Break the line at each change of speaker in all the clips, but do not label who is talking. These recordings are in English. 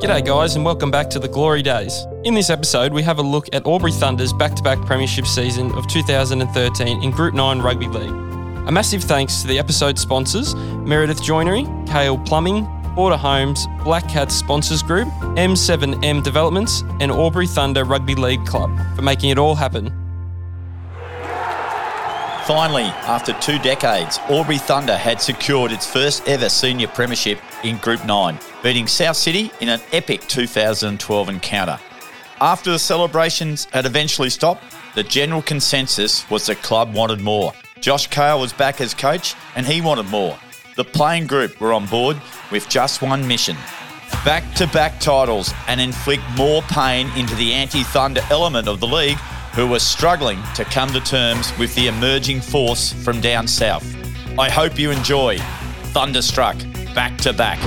G'day, guys, and welcome back to the Glory Days. In this episode, we have a look at Albury Thunder's back to back Premiership season of 2013 in Group 9 Rugby League. A massive thanks to the episode sponsors Meredith Joinery, Cale Plumbing, Border Homes, Black Cat Sponsors Group, M7M Developments, and Albury Thunder Rugby League Club for making it all happen.
Finally, after two decades, Albury Thunder had secured its first ever senior premiership in Group 9, beating South City in an epic 2012 encounter. After the celebrations had eventually stopped, the general consensus was the club wanted more. Josh Cale was back as coach and he wanted more. The playing group were on board with just one mission back to back titles and inflict more pain into the anti Thunder element of the league, who were struggling to come to terms with the emerging force from down south. I hope you enjoy Thunderstruck back to back.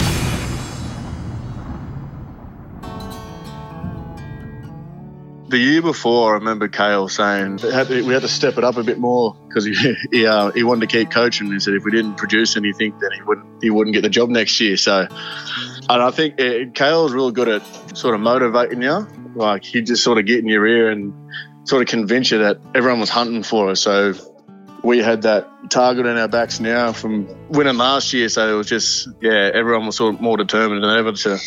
The year before, I remember Cale saying we had to step it up a bit more because he he, uh, he wanted to keep coaching. He said if we didn't produce anything, then he wouldn't he wouldn't get the job next year. So, and I think it, Cale's real good at sort of motivating you. Like he just sort of get in your ear and sort of convince you that everyone was hunting for us. So we had that target on our backs now from winning last year. So it was just yeah, everyone was sort of more determined than ever to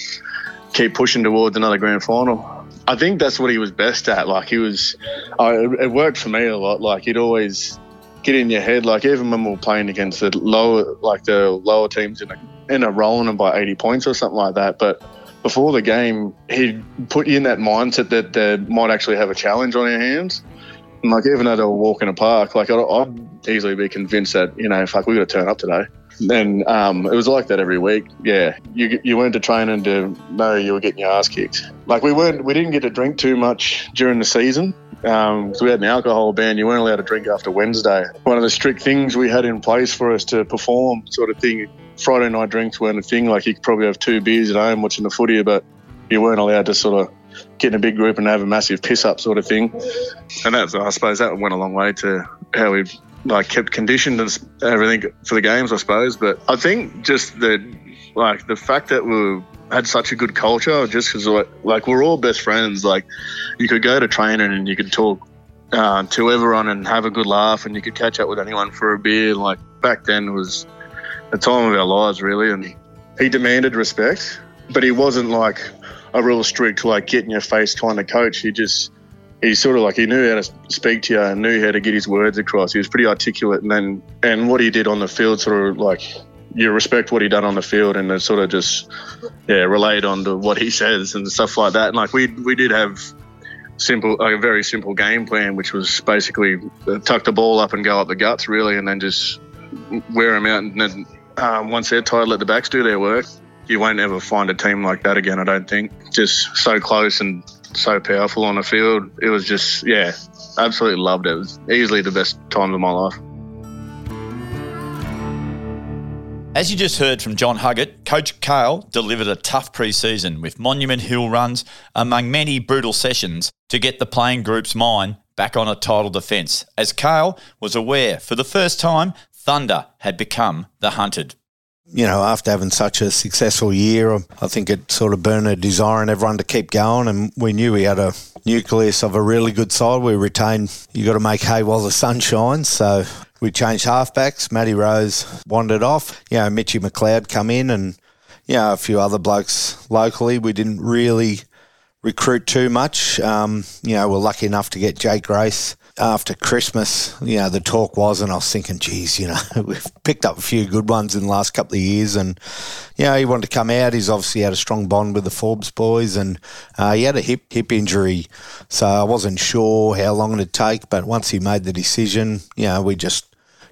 keep pushing towards another grand final. I think that's what he was best at. Like he was, uh, it worked for me a lot. Like he'd always get in your head. Like even when we were playing against the lower, like the lower teams in a, in a rolling them by 80 points or something like that. But before the game, he'd put you in that mindset that they might actually have a challenge on your hands. And like even though they were walking a park, like I'd, I'd easily be convinced that you know, fuck, we got to turn up today. And um, it was like that every week. Yeah, you you went to training to know you were getting your ass kicked. Like we weren't, we didn't get to drink too much during the season um, so we had an alcohol ban. You weren't allowed to drink after Wednesday. One of the strict things we had in place for us to perform, sort of thing. Friday night drinks weren't a thing. Like you could probably have two beers at home watching the footy, but you weren't allowed to sort of get in a big group and have a massive piss up sort of thing. And that's, I suppose, that went a long way to how we like kept conditioned and everything for the games, I suppose. But I think just the like the fact that we had such a good culture, just because like, like we're all best friends. Like you could go to training and you could talk uh, to everyone and have a good laugh, and you could catch up with anyone for a beer. Like back then was the time of our lives, really. And he demanded respect, but he wasn't like a real strict, like get in your face kind of coach. He just he sort of like he knew how to speak to you and knew how to get his words across. He was pretty articulate, and then and what he did on the field sort of like you respect what he done on the field and it sort of just yeah relayed on to what he says and stuff like that. And like we we did have simple like a very simple game plan, which was basically tuck the ball up and go up the guts really, and then just wear them out. And then um, once they're tired, let the backs do their work. You won't ever find a team like that again, I don't think. Just so close and so powerful on the field. It was just yeah, absolutely loved it. It was easily the best time of my life.
As you just heard from John Huggett, Coach Cale delivered a tough pre-season with Monument Hill runs among many brutal sessions to get the playing group's mind back on a title defence, as Cale was aware for the first time Thunder had become the hunted.
You know, after having such a successful year, I think it sort of burned a desire in everyone to keep going, and we knew we had a nucleus of a really good side. We retained, you got to make hay while the sun shines, so we changed halfbacks. Matty Rose wandered off. You know, Mitchy McLeod come in and, you know, a few other blokes locally. We didn't really recruit too much. Um, you know, we're lucky enough to get Jake Grace after Christmas. You know, the talk was, and I was thinking, geez, you know, we've picked up a few good ones in the last couple of years. And, you know, he wanted to come out. He's obviously had a strong bond with the Forbes boys, and uh, he had a hip hip injury. So I wasn't sure how long it'd take. But once he made the decision, you know, we just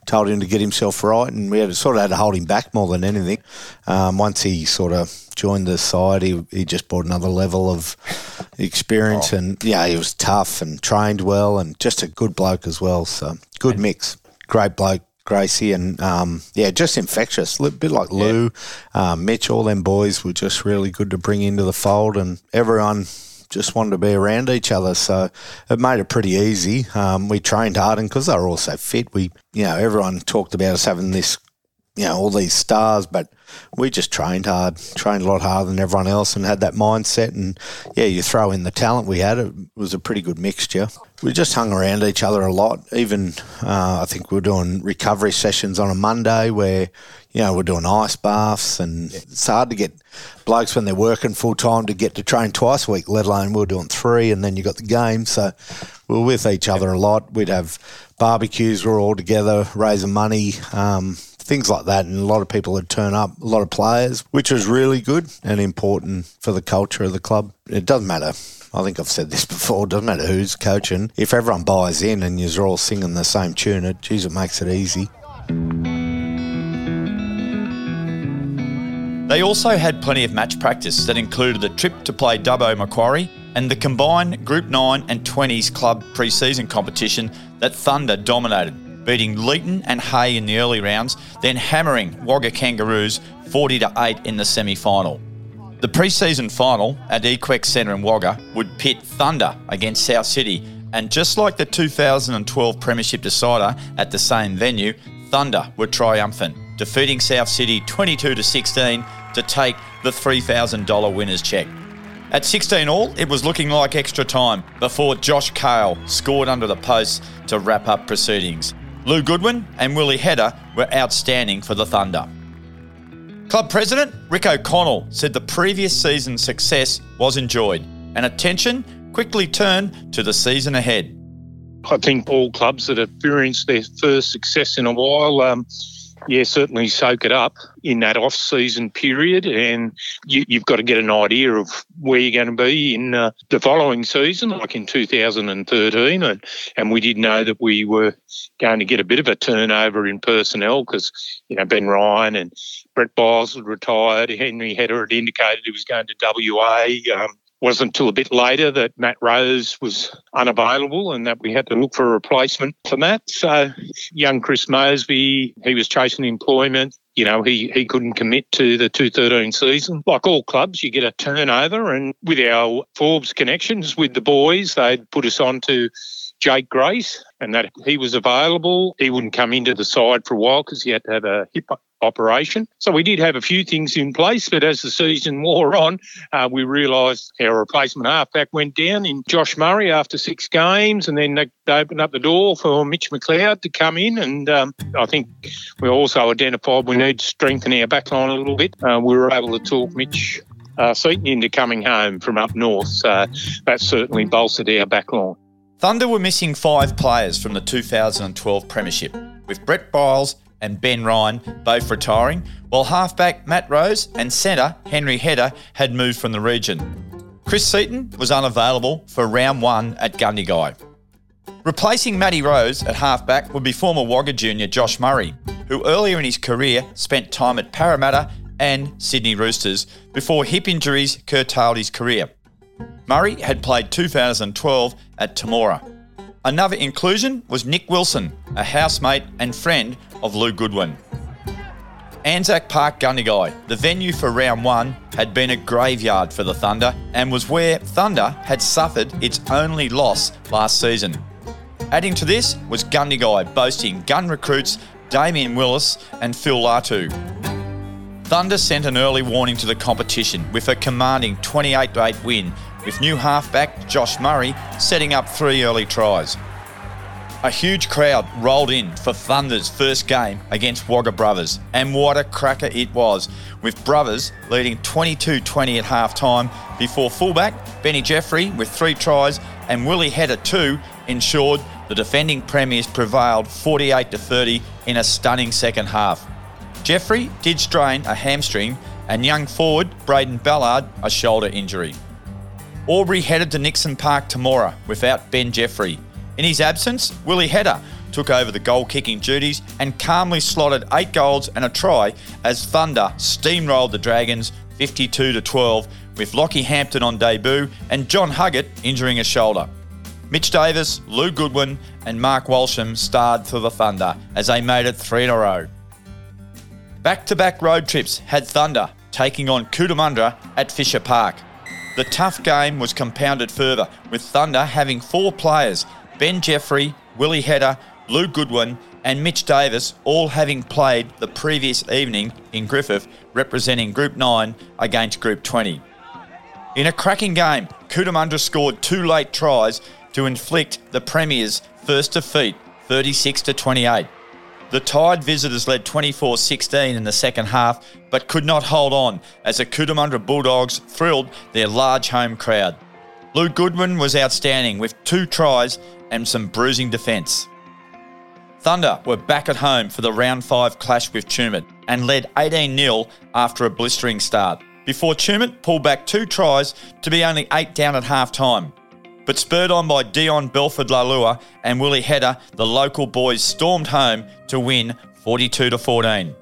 told him to get himself right, and we had sort of had to hold him back more than anything. Um, once he sort of joined the side, he, he just brought another level of experience, oh. and yeah, he was tough and trained well, and just a good bloke as well. So good mix, great bloke. Gracie and um, yeah, just infectious. A bit like Lou, yeah. um, Mitch, all them boys were just really good to bring into the fold, and everyone just wanted to be around each other. So it made it pretty easy. Um, we trained hard, and because they were all so fit, we, you know, everyone talked about us having this you know, all these stars, but we just trained hard, trained a lot harder than everyone else and had that mindset. And yeah, you throw in the talent we had, it was a pretty good mixture. We just hung around each other a lot. Even, uh, I think we were doing recovery sessions on a Monday where, you know, we're doing ice baths and it's hard to get blokes when they're working full time to get to train twice a week, let alone we are doing three and then you've got the game. So we are with each other a lot. We'd have barbecues, we we're all together, raising money. Um, things like that. And a lot of people would turn up, a lot of players, which was really good and important for the culture of the club. It doesn't matter. I think I've said this before. It doesn't matter who's coaching. If everyone buys in and you're all singing the same tune, it geez, it makes it easy.
They also had plenty of match practice that included a trip to play Dubbo Macquarie and the combined Group 9 and 20s club pre season competition that Thunder dominated beating Leeton and Hay in the early rounds, then hammering Wagga Kangaroos 40 to 8 in the semi final. The pre season final at Equex Centre in Wagga would pit Thunder against South City, and just like the 2012 Premiership decider at the same venue, Thunder were triumphant, defeating South City 22 to 16 to take the $3,000 winner's cheque. At 16 all, it was looking like extra time before Josh Cale scored under the post to wrap up proceedings. Lou Goodwin and Willie Hedder were outstanding for the Thunder. Club president Rick O'Connell said the previous season's success was enjoyed and attention quickly turned to the season ahead.
I think all clubs that have experienced their first success in a while um, yeah, certainly soak it up in that off season period, and you, have got to get an idea of where you're going to be in uh, the following season, like in 2013. And, and we did know that we were going to get a bit of a turnover in personnel because, you know, Ben Ryan and Brett Biles had retired. Henry Hedder had indicated he was going to WA. Um, wasn't until a bit later that Matt Rose was unavailable and that we had to look for a replacement for Matt. So young Chris Moseby, he was chasing employment. You know, he, he couldn't commit to the 213 season. Like all clubs, you get a turnover. And with our Forbes connections with the boys, they'd put us on to Jake Grace, and that he was available. He wouldn't come into the side for a while because he had to have a hip operation. So we did have a few things in place, but as the season wore on, uh, we realised our replacement halfback went down in Josh Murray after six games, and then they, opened up the door for Mitch McLeod to come in. And um, I think we also identified we need to strengthen our backline a little bit. Uh, we were able to talk Mitch uh, Seaton into coming home from up north, so that certainly bolstered our backline.
Thunder were missing five players from the 2012 Premiership, with Brett Biles and Ben Ryan both retiring, while halfback Matt Rose and centre Henry Hedder had moved from the region. Chris Seaton was unavailable for round one at Gundagai. Replacing Matty Rose at halfback would be former Wagga junior Josh Murray, who earlier in his career spent time at Parramatta and Sydney Roosters before hip injuries curtailed his career. Murray had played 2012 at Temora. Another inclusion was Nick Wilson, a housemate and friend of Lou Goodwin. Anzac Park Gundagai, the venue for round one, had been a graveyard for the Thunder and was where Thunder had suffered its only loss last season. Adding to this was Gundagai boasting gun recruits Damien Willis and Phil Latu. Thunder sent an early warning to the competition with a commanding 28 8 win with new halfback Josh Murray setting up three early tries. A huge crowd rolled in for Thunder's first game against Wagga Brothers, and what a cracker it was, with Brothers leading 22 20 at half time before fullback Benny Jeffrey with three tries and Willie Hedder two ensured the defending premiers prevailed 48 30 in a stunning second half. Jeffrey did strain a hamstring, and young forward Braden Ballard a shoulder injury. Albury headed to Nixon Park Temora without Ben Jeffrey. In his absence, Willie Hedder took over the goal kicking duties and calmly slotted eight goals and a try as Thunder steamrolled the Dragons 52 to 12 with Lockie Hampton on debut and John Huggett injuring a shoulder. Mitch Davis, Lou Goodwin, and Mark Walsham starred for the Thunder as they made it three in a row. Back to back road trips had Thunder taking on Cootamundra at Fisher Park. The tough game was compounded further, with Thunder having four players Ben Jeffrey, Willie Hedder, Lou Goodwin, and Mitch Davis, all having played the previous evening in Griffith, representing Group 9 against Group 20. In a cracking game, Cootamundra scored two late tries to inflict the Premier's first defeat, 36 to 28. The Tide visitors led 24 16 in the second half, but could not hold on as the Cootamundra Bulldogs thrilled their large home crowd. Lou Goodwin was outstanding with two tries and some bruising defence. Thunder were back at home for the round 5 clash with Tumut and led 18 0 after a blistering start, before Tumut pulled back two tries to be only 8 down at half time. But spurred on by Dion Belford Leilua and Willie Hedder, the local boys stormed home to win 42 14.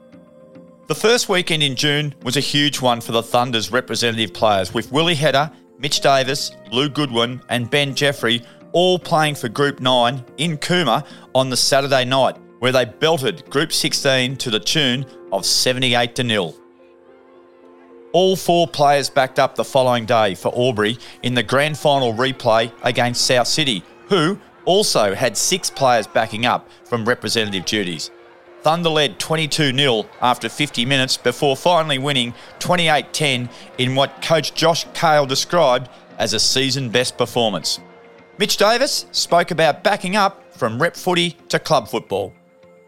The first weekend in June was a huge one for the Thunder's representative players, with Willie Hedder, Mitch Davis, Lou Goodwin, and Ben Jeffrey all playing for Group 9 in Cooma on the Saturday night, where they belted Group 16 to the tune of 78 to nil. All four players backed up the following day for Albury in the grand final replay against South City, who also had six players backing up from representative duties. Thunder led 22 0 after 50 minutes before finally winning 28 10 in what coach Josh Cale described as a season best performance. Mitch Davis spoke about backing up from rep footy to club football.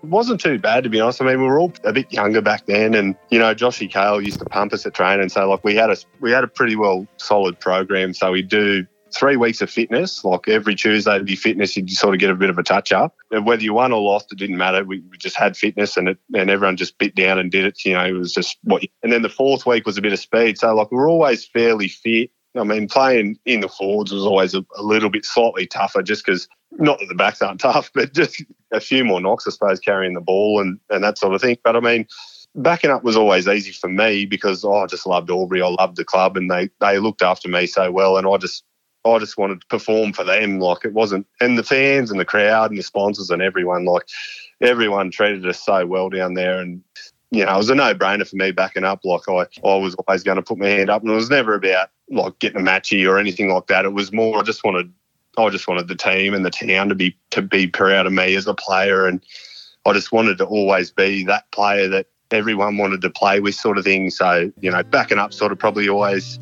It wasn't too bad to be honest. I mean, we were all a bit younger back then, and you know, Joshy Cale used to pump us at training. So like, we had a we had a pretty well solid program. So we do three weeks of fitness. Like every Tuesday to be fitness, you'd sort of get a bit of a touch up. And whether you won or lost, it didn't matter. We, we just had fitness, and it, and everyone just bit down and did it. You know, it was just what. You, and then the fourth week was a bit of speed. So like, we we're always fairly fit. I mean, playing in the forwards was always a, a little bit slightly tougher just because, not that the backs aren't tough, but just a few more knocks, I suppose, carrying the ball and, and that sort of thing. But I mean, backing up was always easy for me because oh, I just loved Albury. I loved the club and they, they looked after me so well. And I just, I just wanted to perform for them. Like it wasn't, and the fans and the crowd and the sponsors and everyone, like everyone treated us so well down there. And you know, it was a no-brainer for me backing up. Like I, I was always going to put my hand up, and it was never about like getting a matchy or anything like that. It was more I just wanted, I just wanted the team and the town to be to be proud of me as a player, and I just wanted to always be that player that everyone wanted to play with, sort of thing. So you know, backing up sort of probably always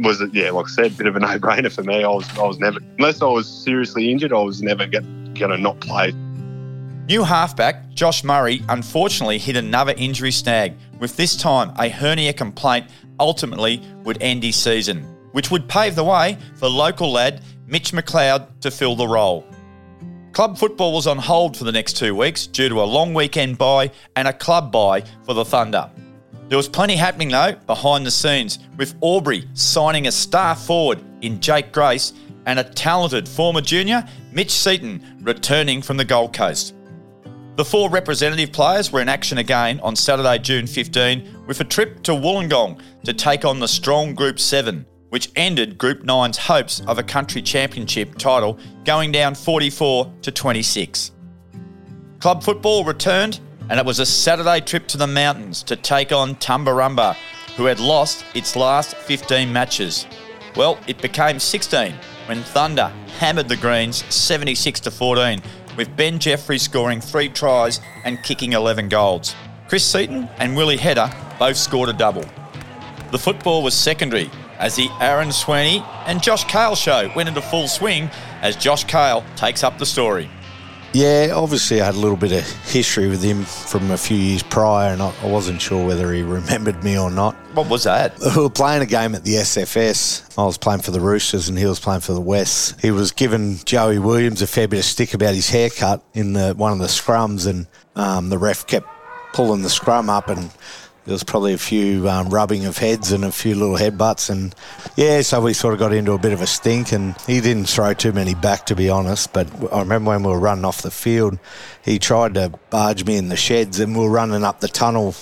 was yeah, like I said, a bit of a no-brainer for me. I was I was never unless I was seriously injured, I was never going to not play.
New halfback Josh Murray unfortunately hit another injury snag, with this time a hernia complaint ultimately would end his season, which would pave the way for local lad Mitch McLeod to fill the role. Club football was on hold for the next two weeks due to a long weekend bye and a club bye for the Thunder. There was plenty happening though behind the scenes, with Albury signing a star forward in Jake Grace and a talented former junior, Mitch Seaton, returning from the Gold Coast. The four representative players were in action again on Saturday, June 15, with a trip to Wollongong to take on the strong Group 7, which ended Group 9's hopes of a country championship title going down 44 to 26. Club football returned, and it was a Saturday trip to the mountains to take on Tumbarumba, who had lost its last 15 matches. Well, it became 16 when Thunder hammered the Greens 76 to 14 with Ben Jeffrey scoring three tries and kicking 11 goals. Chris Seaton and Willie Hedder both scored a double. The football was secondary as the Aaron Sweeney and Josh Cale show went into full swing as Josh Cale takes up the story.
Yeah, obviously I had a little bit of history with him from a few years prior, and I, wasn't sure whether he remembered me or not.
What was that?
We were playing a game at the SFS. I was playing for the Roosters, and he was playing for the Wests. He was giving Joey Williams a fair bit of stick about his haircut in the one of the scrums, and um, the ref kept pulling the scrum up and there was probably a few um, rubbing of heads and a few little headbutts, and yeah, so we sort of got into a bit of a stink. And he didn't throw too many back, to be honest. But I remember when we were running off the field, he tried to barge me in the sheds, and we were running up the tunnel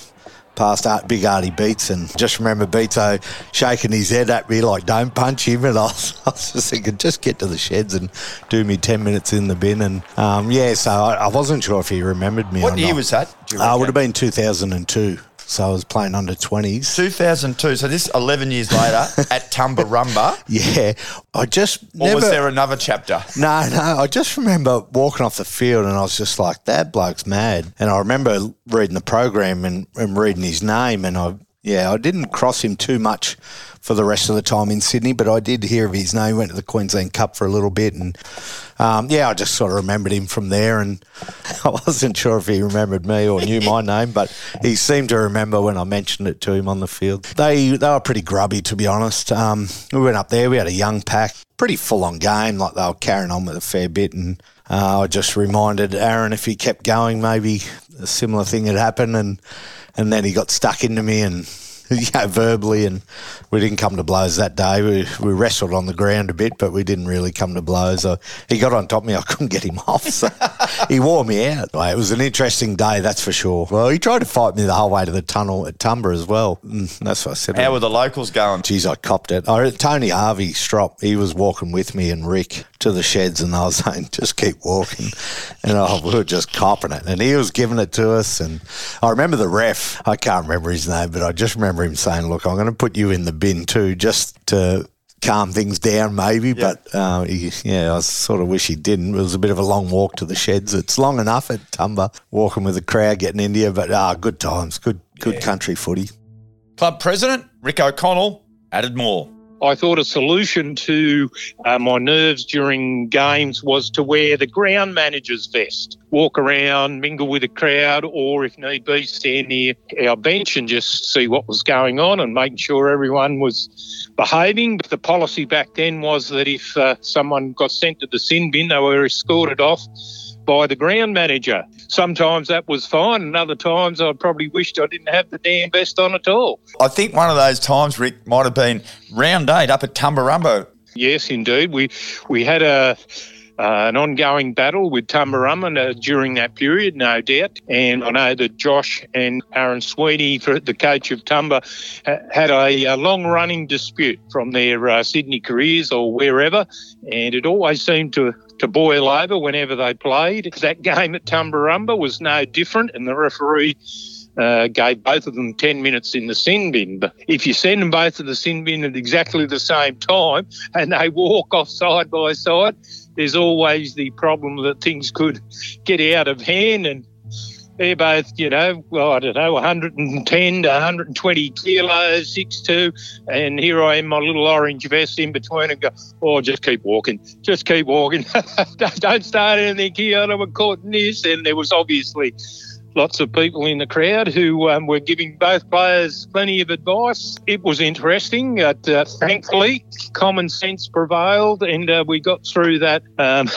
past Art, Big Artie Beetson just remember Beato shaking his head at me like, don't punch him. And I was, I was just thinking, just get to the sheds and do me 10 minutes in the bin. And um, yeah, so I, I, wasn't sure if he remembered me
What year
not.
was that?
Uh, would have been 2002. So I was playing under 20s.
2002. So this 11 years later at Tumbarumba.
Yeah. I just
Or
never.
was there another chapter?
No, no. I just remember walking off the field and I was just like, that bloke's mad. And I remember reading the program and, and reading his name. And I, yeah, I didn't cross him too much for the rest of the time in Sydney, but I did hear of his name. Went to the Queensland Cup for a little bit. And um, yeah, I just sort of remembered him from there. And I wasn't sure if he remembered me or knew my name, but he seemed to remember when I mentioned it to him on the field. They, they were pretty grubby, to be honest. Um, we went up there, we had a young pack pretty full on game, like they were carrying on with a fair bit. And uh, I just reminded Aaron if he kept going, maybe a similar thing had happened. And, and then he got stuck into me and yeah, verbally, and we didn't come to blows that day. We, we wrestled on the ground a bit, but we didn't really come to blows. Uh, he got on top of me. I couldn't get him off. So he wore me out. It was an interesting day, that's for sure. Well, he tried to fight me the whole way to the tunnel at Tumba as well. Mm, that's what I said.
How were the locals going?
Geez, I copped it. I, Tony Harvey Strop, he was walking with me and Rick to the sheds, and I was saying, just keep walking. And oh, we were just copping it. And he was giving it to us. And I remember the ref, I can't remember his name, but I just remember him saying, look, I'm going to put you in the bin too, just to calm things down maybe. But uh, he, yeah, I sort of wish he didn't. It was a bit of a long walk to the sheds. It's long enough at Tumba, walking with the crowd getting into you, but ah, good times, good, good country footy.
Club president Rick O'Connell added more.
I thought a solution to uh, my nerves during games was to wear the ground manager's vest, walk around, mingle with the crowd, or if need be, stand near our bench and just see what was going on and making sure everyone was behaving. But the policy back then was that if uh, someone got sent to the sin bin, they were escorted off by the ground manager. Sometimes that was fine, and other times I probably wished I didn't have the damn vest on at all.
I think one of those times, Rick, might have been round eight up at Tumbarumba.
Yes, indeed. We we had a uh, an ongoing battle with Tumbarumba uh, during that period, no doubt. And I know that Josh and Aaron Sweeney, the coach of Tumba, had a, a long running dispute from their uh, Sydney careers or wherever. And it always seemed to to boil over whenever they played. That game at Tumbarumba was no different, and the referee uh, gave both of them 10 minutes in the sin bin. But if you send them both to the sin bin at exactly the same time and they walk off side by side, there's always the problem that things could get out of hand and they're both, you know, well, I don't know, 110 to 120 kilos, 6'2", and here I am, my little orange vest in between, and go, oh, just keep walking, just keep walking, don't start anything here, I don't caught in this, and there was obviously lots of people in the crowd who um, were giving both players plenty of advice. It was interesting, but uh, thankfully, common sense prevailed, and uh, we got through that um,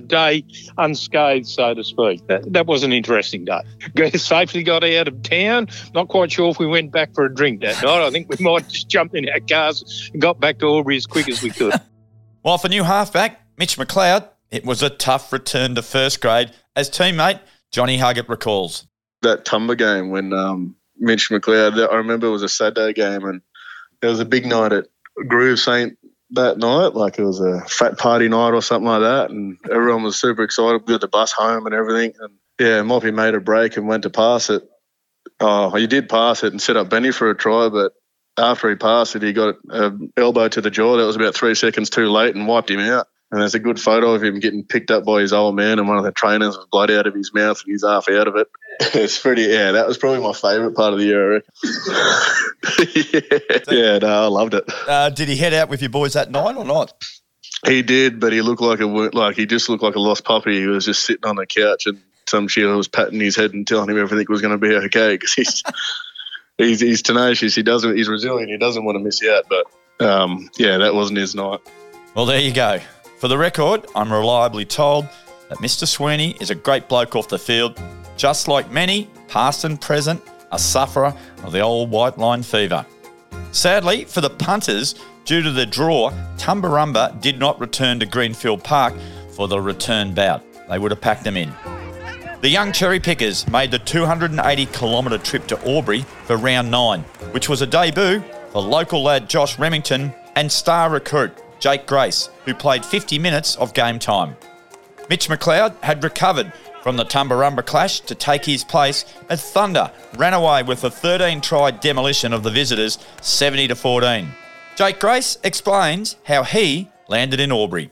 day unscathed, so to speak. That, that was an interesting day. Safely got out of town. Not quite sure if we went back for a drink that night. I think we might just jumped in our cars and got back to Albury as quick as we could.
While for new halfback, Mitch McLeod, it was a tough return to first grade as teammate Johnny Huggett recalls.
That Tumba game when um, Mitch McLeod, I remember it was a Saturday game and there was a big night at Groove Saint that night, like it was a fat party night or something like that, and everyone was super excited. We got the bus home and everything, and yeah, Moppy made a break and went to pass it. Oh, he did pass it and set up Benny for a try, but after he passed it, he got an elbow to the jaw. That was about three seconds too late and wiped him out. And there's a good photo of him getting picked up by his old man, and one of the trainers with blood out of his mouth, and he's half out of it. It's pretty, yeah. That was probably my favourite part of the year. yeah, yeah, no, I loved it.
Uh, did he head out with your boys that night or not?
He did, but he looked like a like he just looked like a lost puppy. He was just sitting on the couch, and some Sheila was patting his head and telling him everything was going to be okay because he's he's he's tenacious. He doesn't. He's resilient. He doesn't want to miss out. But um, yeah, that wasn't his night.
Well, there you go. For the record, I'm reliably told that Mr. Sweeney is a great bloke off the field, just like many, past and present, a sufferer of the old white line fever. Sadly, for the punters, due to the draw, Tumbarumba did not return to Greenfield Park for the return bout. They would have packed them in. The young cherry pickers made the 280 kilometre trip to Albury for round nine, which was a debut for local lad Josh Remington and star recruit Jake Grace, who played 50 minutes of game time. Mitch McLeod had recovered from the Tumbarumba clash to take his place as Thunder ran away with a 13 try demolition of the visitors 70 to 14. Jake Grace explains how he landed in Albury.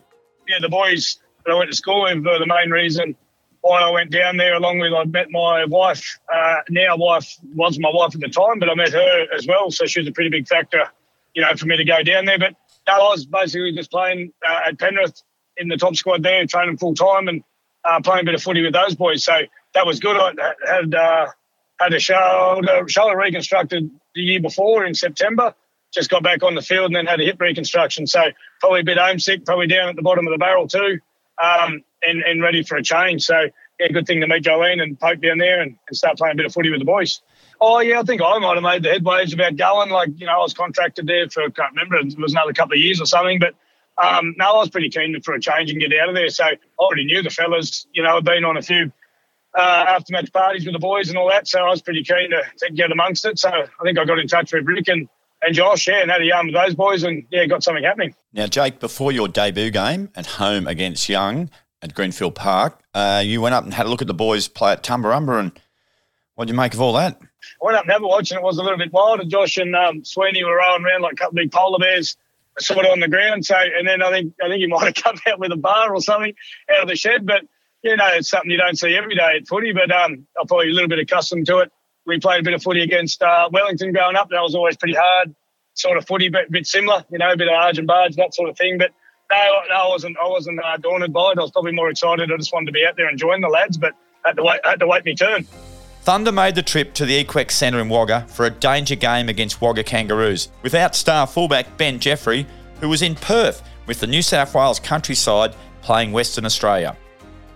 Yeah, the boys that I went to school with were the main reason why I went down there, along with I met my wife. Uh, now, wife was my wife at the time, but I met her as well, so she was a pretty big factor, you know, for me to go down there. But I was basically just playing uh, at Penrith in the top squad there, training full time, and uh, playing a bit of footy with those boys. So that was good. I had uh, had a shoulder shoulder reconstructed the year before in September. Just got back on the field and then had a hip reconstruction. So probably a bit homesick, probably down at the bottom of the barrel too, um, and and ready for a change. So yeah, good thing to meet Jolene and poke down there and, and start playing a bit of footy with the boys. Oh yeah, I think I might have made the headways about going. Like you know, I was contracted there for I can't remember it was another couple of years or something, but um, no, I was pretty keen for a change and get out of there. So I already knew the fellas. You know, I'd been on a few uh, after match parties with the boys and all that. So I was pretty keen to, to, get amongst it. So I think I got in touch with Rick and, and Josh, yeah, and had a yarn with those boys and yeah, got something happening.
Now, Jake, before your debut game at home against Young at Greenfield Park, uh, you went up and had a look at the boys play at Tumbarumba and what did you make of all that?
I went up and had a watch and it was a little bit wild. And Josh and um, Sweeney were rolling around like a couple of big polar bears sort of on the ground. So, and then I think I think he might have come out with a bar or something out of the shed. But you know, it's something you don't see every day at footy. But um, I'm probably a little bit accustomed to it. We played a bit of footy against uh, Wellington growing up. That was always pretty hard, sort of footy, but a bit similar. You know, a bit of arge and barge, that sort of thing. But no, no, I wasn't. I wasn't uh, daunted by it. I was probably more excited. I just wanted to be out there and join the lads, but had to wait. Had to wait my turn.
Thunder made the trip to the Equex Centre in Wagga for a danger game against Wagga Kangaroos, without star fullback Ben Jeffrey, who was in Perth with the New South Wales countryside playing Western Australia.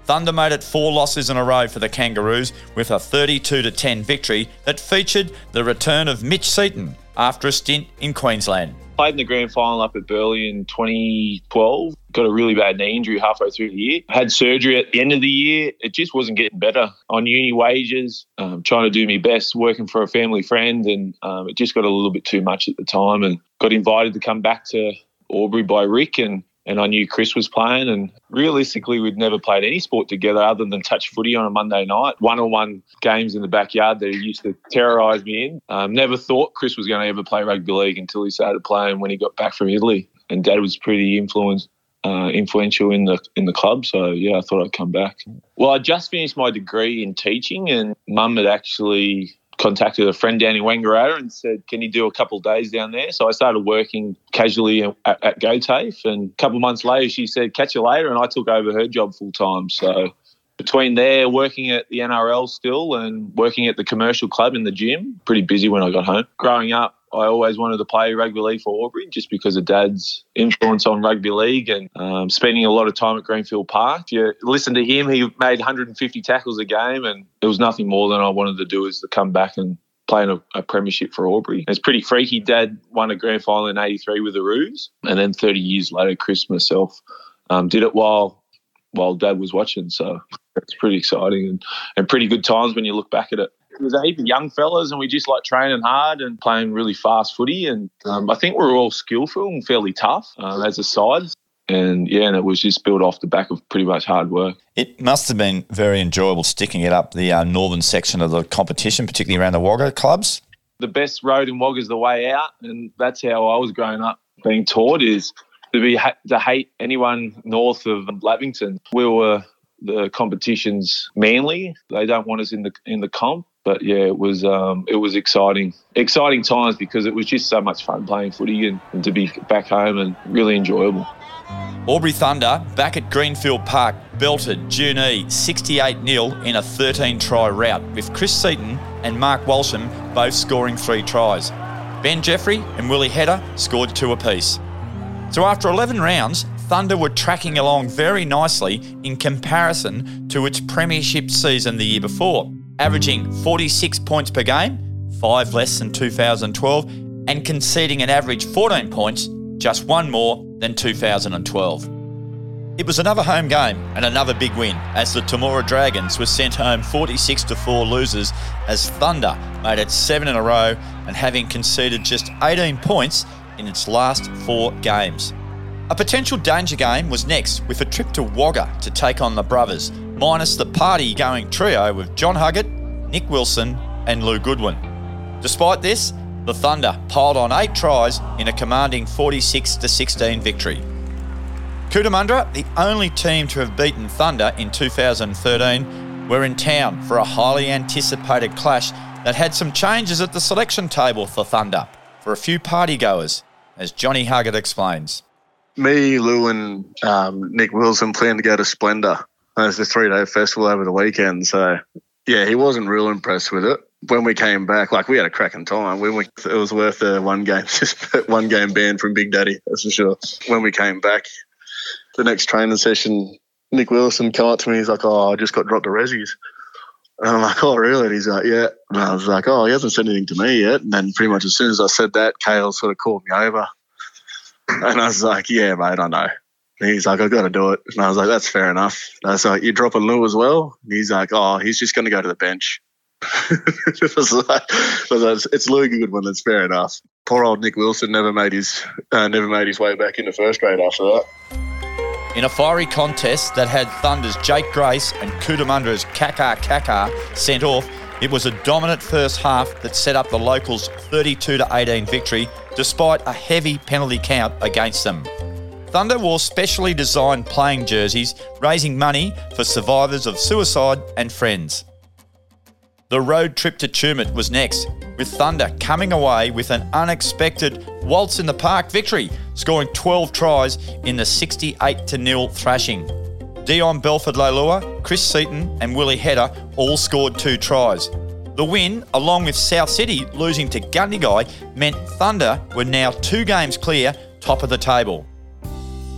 Thunder made it four losses in a row for the Kangaroos with a 32 10 victory that featured the return of Mitch Seaton after a stint in Queensland.
Played in the grand final up at Burleigh in 2012. Got a really bad knee injury halfway through the year. Had surgery at the end of the year. It just wasn't getting better. On uni wages, um, trying to do my best, working for a family friend, and um, it just got a little bit too much at the time. And got invited to come back to Albury by Rick, and and I knew Chris was playing. And realistically, we'd never played any sport together other than touch footy on a Monday night. One on one games in the backyard that he used to terrorise me in. Um, never thought Chris was going to ever play rugby league until he started playing when he got back from Italy. And Dad was pretty influenced. Uh, influential in the in the club, so yeah, I thought I'd come back. Well, I just finished my degree in teaching, and Mum had actually contacted a friend down in Wangaratta and said, "Can you do a couple days down there?" So I started working casually at, at GoTAFE, and a couple months later, she said, "Catch you later," and I took over her job full time. So between there, working at the NRL still and working at the commercial club in the gym, pretty busy when I got home. Growing up, I always wanted to play rugby league for Albury just because of Dad's influence on rugby league and um, spending a lot of time at Greenfield Park. You listen to him, he made 150 tackles a game, and it was nothing more than I wanted to do is to come back and play in a, a premiership for. And it's pretty freaky. Dad won a grand final in '83 with the Roos, and then 30 years later, Chris myself um, did it while while Dad was watching. So it's pretty exciting and, and pretty good times when you look back at it there's a heap of young fellas, and we just like training hard and playing really fast footy. And um, I think we're all skillful and fairly tough uh, as a side. And yeah, and it was just built off the back of pretty much hard work.
It must have been very enjoyable sticking it up the uh, northern section of the competition, particularly around the Wagga clubs.
The best road in Wagga is the way out, and that's how I was growing up being taught is to be to hate anyone north of Lavington. We were the competitions Manly. They don't want us in the in the comp but yeah, it was um, it was exciting, exciting times because it was just so much fun playing footy and, and to be back home and really enjoyable.
Albury Thunder back at Greenfield Park belted Junee 68 0 in a 13 try rout with Chris Seaton and Mark Walsham both scoring three tries. Ben Jeffrey and Willie Hedder scored two apiece. So after 11 rounds, Thunder were tracking along very nicely in comparison to its premiership season the year before averaging 46 points per game, five less than 2012, and conceding an average 14 points, just one more than 2012. It was another home game and another big win as the Temora Dragons were sent home 46 to 4 losers as Thunder made it seven in a row and having conceded just 18 points in its last four games. A potential danger game was next with a trip to Wagga to take on the Brothers, minus the party going trio with John Huggett, Nick Wilson, and Lou Goodwin. Despite this, the Thunder piled on eight tries in a commanding 46 16 victory. Cootamundra, the only team to have beaten Thunder in 2013, were in town for a highly anticipated clash that had some changes at the selection table for Thunder for a few partygoers, as Johnny Huggett explains.
Me, Lou, and um, Nick Wilson planned to go to Splendour as a three day festival over the weekend. So, yeah, he wasn't real impressed with it. When we came back, like we had a cracking time. When we, it was worth a one game, just one game ban from Big Daddy, that's for sure. When we came back, the next training session, Nick Wilson come up to me. He's like, "Oh, I just got dropped to resis." And I'm like, "Oh, really?" And he's like, "Yeah." And I was like, "Oh, he hasn't said anything to me yet." And then pretty much as soon as I said that, Cale sort of called me over, and I was like, "Yeah, mate, I know." And he's like, "I got to do it." And I was like, "That's fair enough." And I was like, "You dropping Lou as well?" And he's like, "Oh, he's just going to go to the bench." it was like, it was like, it's Lou Goodwin. That's fair enough. Poor old Nick Wilson never made his uh, never made his way back into first grade after that.
In a fiery contest that had Thunder's Jake Grace and Cootamundra's Kaka Kaka sent off, it was a dominant first half that set up the locals' 32 18 victory despite a heavy penalty count against them. Thunder wore specially designed playing jerseys, raising money for survivors of suicide and friends. The road trip to Tumut was next, with Thunder coming away with an unexpected waltz in the park victory, scoring 12 tries in the 68 0 thrashing. Dion Belford Leilua, Chris Seaton, and Willie Hedder all scored two tries. The win, along with South City losing to Gundagai, meant Thunder were now two games clear, top of the table.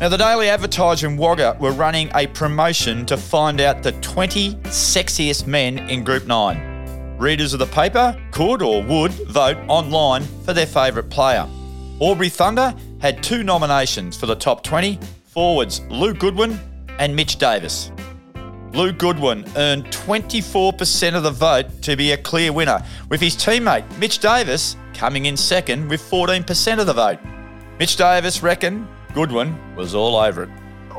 Now, the Daily Advertiser in Wagga were running a promotion to find out the 20 sexiest men in Group 9. Readers of the paper could or would vote online for their favourite player. Albury Thunder had two nominations for the top 20 forwards Lou Goodwin and Mitch Davis. Lou Goodwin earned 24% of the vote to be a clear winner, with his teammate Mitch Davis coming in second with 14% of the vote. Mitch Davis reckoned Goodwin was all over it.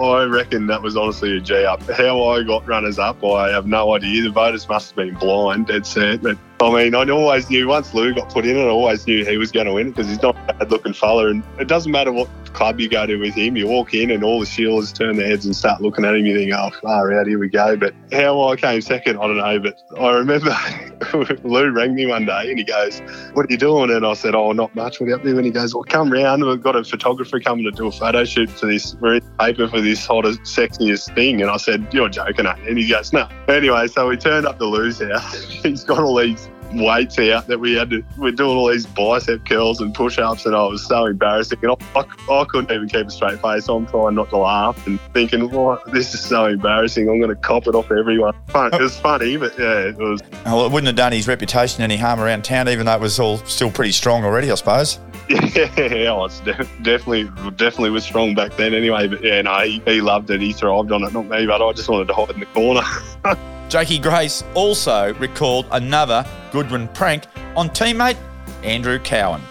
I reckon that was honestly a G up. How I got runners up, I have no idea. The voters must have been blind, dead set. But I mean, I always knew once Lou got put in, I always knew he was going to win because he's not a bad looking fella. And it doesn't matter what club you go to with him, you walk in and all the shielders turn their heads and start looking at him. You think, oh, far out, here we go. But how I came second, I don't know. But I remember Lou rang me one day and he goes, What are you doing? And I said, Oh, not much. What are you up to? And he goes, Well, come round. We've got a photographer coming to do a photo shoot for this. We're paper for this hottest, sexiest thing. And I said, You're joking, eh? And he goes, No. Anyway, so we turned up to Lou's house. He's got all these weights out that we had to, we're doing all these bicep curls and push ups, and I was so embarrassing. And I, I, I, couldn't even keep a straight face. I'm trying not to laugh and thinking, oh, this is so embarrassing. I'm going to cop it off everyone. Fun. It was funny, but yeah, it was.
Uh, well, it wouldn't have done his reputation any harm around town, even though it was all still pretty strong already, I suppose.
Yeah, it's definitely definitely was strong back then anyway. But yeah, no, he, he loved it. He thrived on it, not me, but I just wanted to hide in the corner.
Jakey Grace also recalled another Goodwin prank on teammate Andrew Cowan.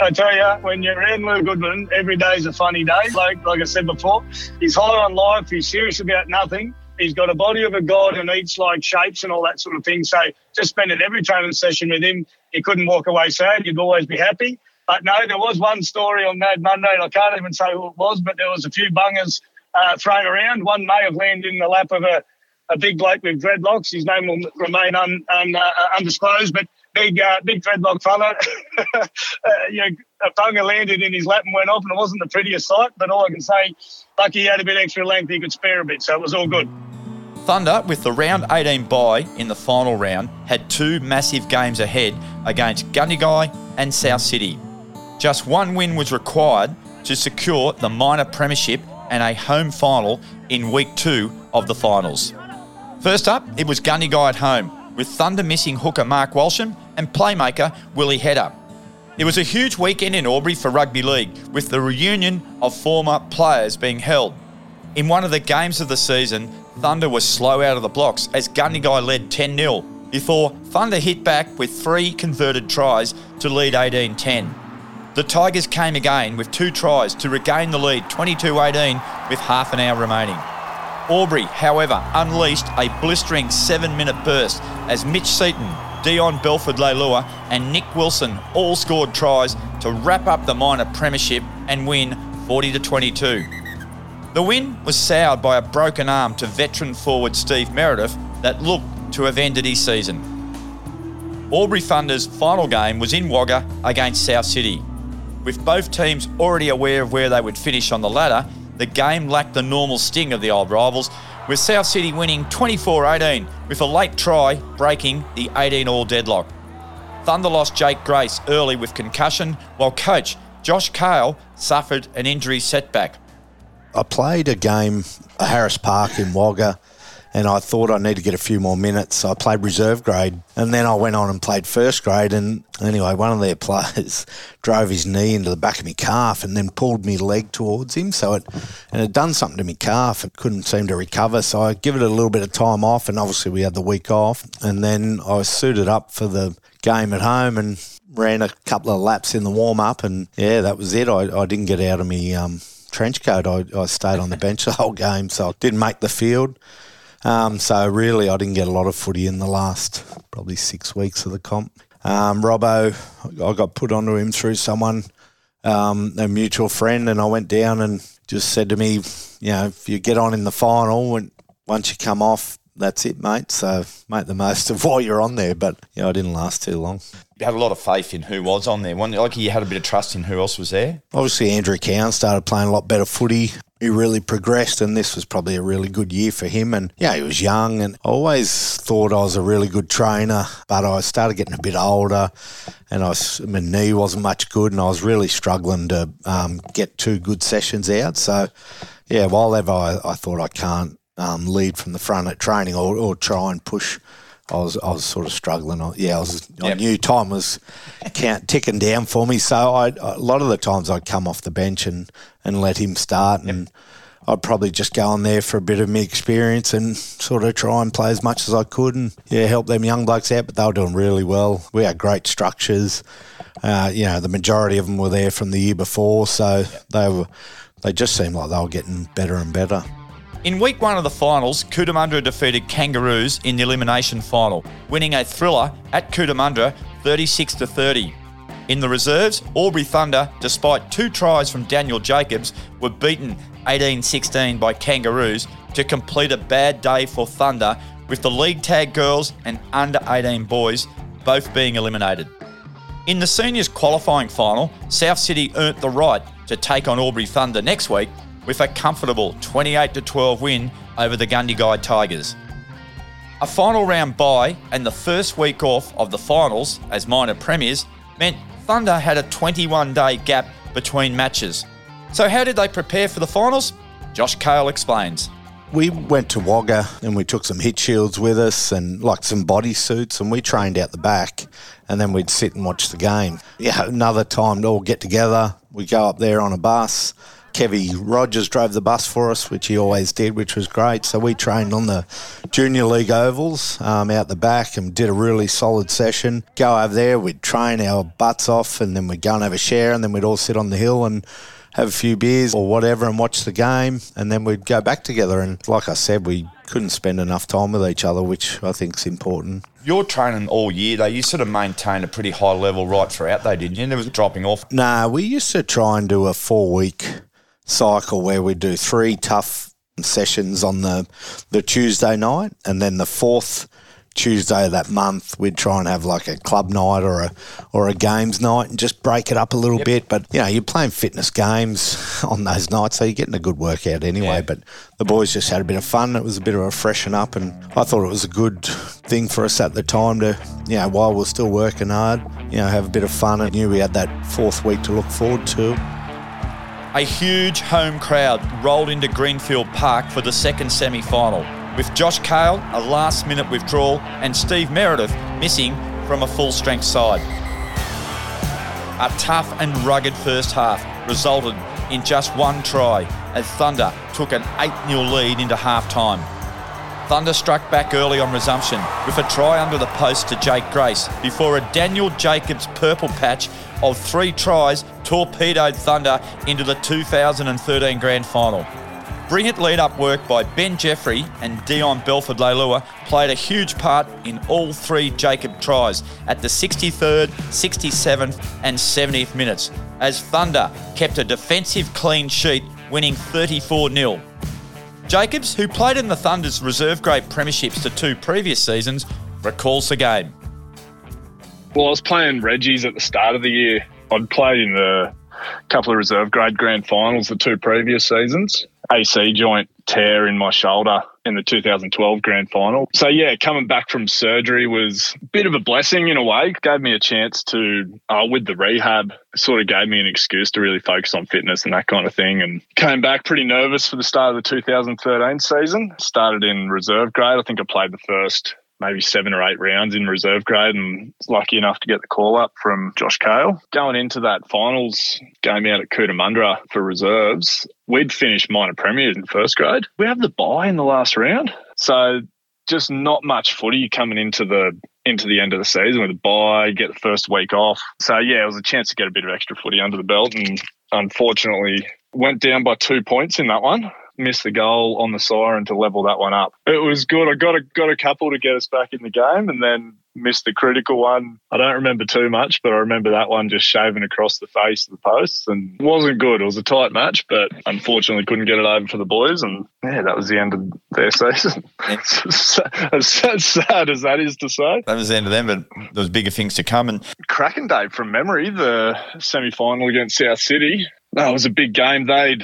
I tell you, when you're around Lou Goodwin, every day is a funny day. Like like I said before, he's high on life. He's serious about nothing. He's got a body of a god and eats like shapes and all that sort of thing. So just spending every training session with him, you couldn't walk away sad. You'd always be happy. But no, there was one story on Mad Monday, and I can't even say who it was, but there was a few bungers uh, thrown around. One may have landed in the lap of a a big bloke with dreadlocks. His name will remain un, un, uh, undisclosed, but big uh, big dreadlock fella. uh, you know, a bunga landed in his lap and went off, and it wasn't the prettiest sight. But all I can say, lucky he had a bit extra length, he could spare a bit, so it was all good.
Thunder, with the round 18 bye in the final round, had two massive games ahead against Gundagai and South City. Just one win was required to secure the minor premiership and a home final in week two of the finals. First up, it was Gundagai at home, with Thunder missing hooker Mark Walsham and playmaker Willie Hedder. It was a huge weekend in Albury for rugby league, with the reunion of former players being held. In one of the games of the season, Thunder was slow out of the blocks as Gundagai led 10 0 before Thunder hit back with three converted tries to lead 18 10. The Tigers came again with two tries to regain the lead 22 18 with half an hour remaining. Albury, however, unleashed a blistering seven minute burst as Mitch Seaton, Dion Belford Leilua, and Nick Wilson all scored tries to wrap up the minor premiership and win 40 to 22. The win was soured by a broken arm to veteran forward Steve Meredith that looked to have ended his season. Albury Thunder's final game was in Wagga against South City. With both teams already aware of where they would finish on the ladder, the game lacked the normal sting of the old rivals, with South City winning 24 18 with a late try breaking the 18 all deadlock. Thunder lost Jake Grace early with concussion, while coach Josh Cale suffered an injury setback.
I played a game at Harris Park in Wagga and I thought I need to get a few more minutes. I played reserve grade, and then I went on and played first grade. And anyway, one of their players drove his knee into the back of my calf and then pulled my leg towards him. So it and it done something to my calf. It couldn't seem to recover. So I give it a little bit of time off, and obviously we had the week off. And then I was suited up for the game at home and ran a couple of laps in the warm up, and yeah, that was it. I, I didn't get out of my Um, trench coat. I, I stayed on the bench the whole game, so I didn't make the field. Um, so really, I didn't get a lot of footy in the last probably six weeks of the comp. Um, Robbo, I got put onto him through someone, um, a mutual friend, and I went down and just said to me, you know, if you get on in the final, and once you come off, that's it, mate. So make the most of while you're on there. But yeah, I didn't last too long.
Had a lot of faith in who was on there. One, like you had a bit of trust in who else was there.
Obviously, Andrew Cowan started playing a lot better footy he really progressed, and this was probably a really good year for him. And yeah, he was young, and I always thought I was a really good trainer, but I started getting a bit older, and I was, my knee wasn't much good, and I was really struggling to um, get two good sessions out. So yeah, while ever I, I thought I can't um, lead from the front at training or, or try and push I was I was sort of struggling. Yeah, I was. Yep. I knew time was count, ticking down for me. So I a lot of the times I'd come off the bench and, and let him start, and I'd probably just go on there for a bit of me experience and sort of try and play as much as I could, and yeah, help them young blokes out. But they were doing really well. We had great structures. Uh, you know, the majority of them were there from the year before, so yep. they were. They just seemed like they were getting better and better.
In week one of the finals, Cootamundra defeated Kangaroos in the elimination final, winning a thriller at Cootamundra 36 to 30. In the reserves, Albury Thunder, despite two tries from Daniel Jacobs, were beaten 18-16 by Kangaroos to complete a bad day for Thunder, with the league tag girls and under 18 boys both being eliminated. In the seniors qualifying final, South City earned the right to take on Albury Thunder next week with a comfortable 28 12 win over the Gundagai Tigers. A final round bye and the first week off of the finals as minor premiers meant Thunder had a 21 day gap between matches. So, how did they prepare for the finals? Josh Cale explains.
We went to Wagga and we took some hit shields with us and like some body suits and we trained out the back and then we'd sit and watch the game. Yeah, another time to all get together. We go up there on a bus Kevy Rogers drove the bus for us, which he always did, which was great. So we trained on the junior league ovals um, out the back and did a really solid session. Go over there, we'd train our butts off, and then we'd go and have a share, and then we'd all sit on the hill and have a few beers or whatever and watch the game, and then we'd go back together. And like I said, we couldn't spend enough time with each other, which I think is important.
You're training all year, though. You sort of maintain a pretty high level right throughout, though, didn't you? There was dropping off.
Nah, we used to try and do a four week cycle where we do three tough sessions on the the Tuesday night, and then the fourth Tuesday of that month we'd try and have like a club night or a or a games night and just break it up a little yep. bit. But you know, you're playing fitness games on those nights, so you're getting a good workout anyway. Yeah. But the boys just had a bit of fun. It was a bit of a freshen up, and I thought it was a good thing for us at the time to, you know, while we're still working hard, you know, have a bit of fun. And knew we had that fourth week to look forward to.
A huge home crowd rolled into Greenfield Park for the second semi final, with Josh Cale, a last minute withdrawal, and Steve Meredith missing from a full strength side. A tough and rugged first half resulted in just one try as Thunder took an 8 0 lead into half time. Thunder struck back early on resumption with a try under the post to Jake Grace before a Daniel Jacobs purple patch of three tries torpedoed Thunder into the 2013 grand final. Brilliant lead up work by Ben Jeffrey and Dion Belford Leilua played a huge part in all three Jacob tries at the 63rd, 67th, and 70th minutes, as Thunder kept a defensive clean sheet, winning 34 0. Jacobs, who played in the Thunder's reserve grade premierships to two previous seasons, recalls the game.
Well, I was playing Reggie's at the start of the year. I'd played in the couple of reserve grade grand finals the two previous seasons. AC joint tear in my shoulder in the 2012 grand final. So yeah, coming back from surgery was a bit of a blessing in a way. Gave me a chance to, uh, with the rehab, sort of gave me an excuse to really focus on fitness and that kind of thing. And came back pretty nervous for the start of the 2013 season. Started in reserve grade. I think I played the first maybe seven or eight rounds in reserve grade and lucky enough to get the call up from Josh Cale. Going into that finals game out at Cootamundra for reserves, we'd finished minor premiers in first grade. We have the bye in the last round. So just not much footy coming into the into the end of the season with a bye, get the first week off. So yeah, it was a chance to get a bit of extra footy under the belt and unfortunately went down by two points in that one missed the goal on the siren to level that one up. It was good. I got a got a couple to get us back in the game, and then missed the critical one. I don't remember too much, but I remember that one just shaving across the face of the posts, and wasn't good. It was a tight match, but unfortunately couldn't get it over for the boys, and yeah, that was the end of their season. as sad as that is to say,
that was the end of them. But there was bigger things to come. And
cracking day from memory, the semi final against South City. That was a big game. They'd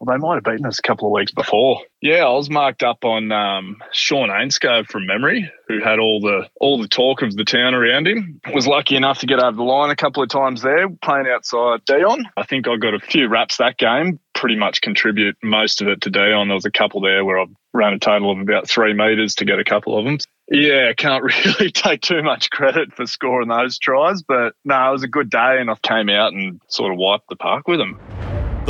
well, they might have beaten us a couple of weeks before. Yeah, I was marked up on um, Sean Ainscove from memory, who had all the all the talk of the town around him. Was lucky enough to get over the line a couple of times there, playing outside Dion. I think I got a few raps that game. Pretty much contribute most of it to Dion. There was a couple there where I ran a total of about three metres to get a couple of them. Yeah, can't really take too much credit for scoring those tries, but no, it was a good day, and I came out and sort of wiped the park with them.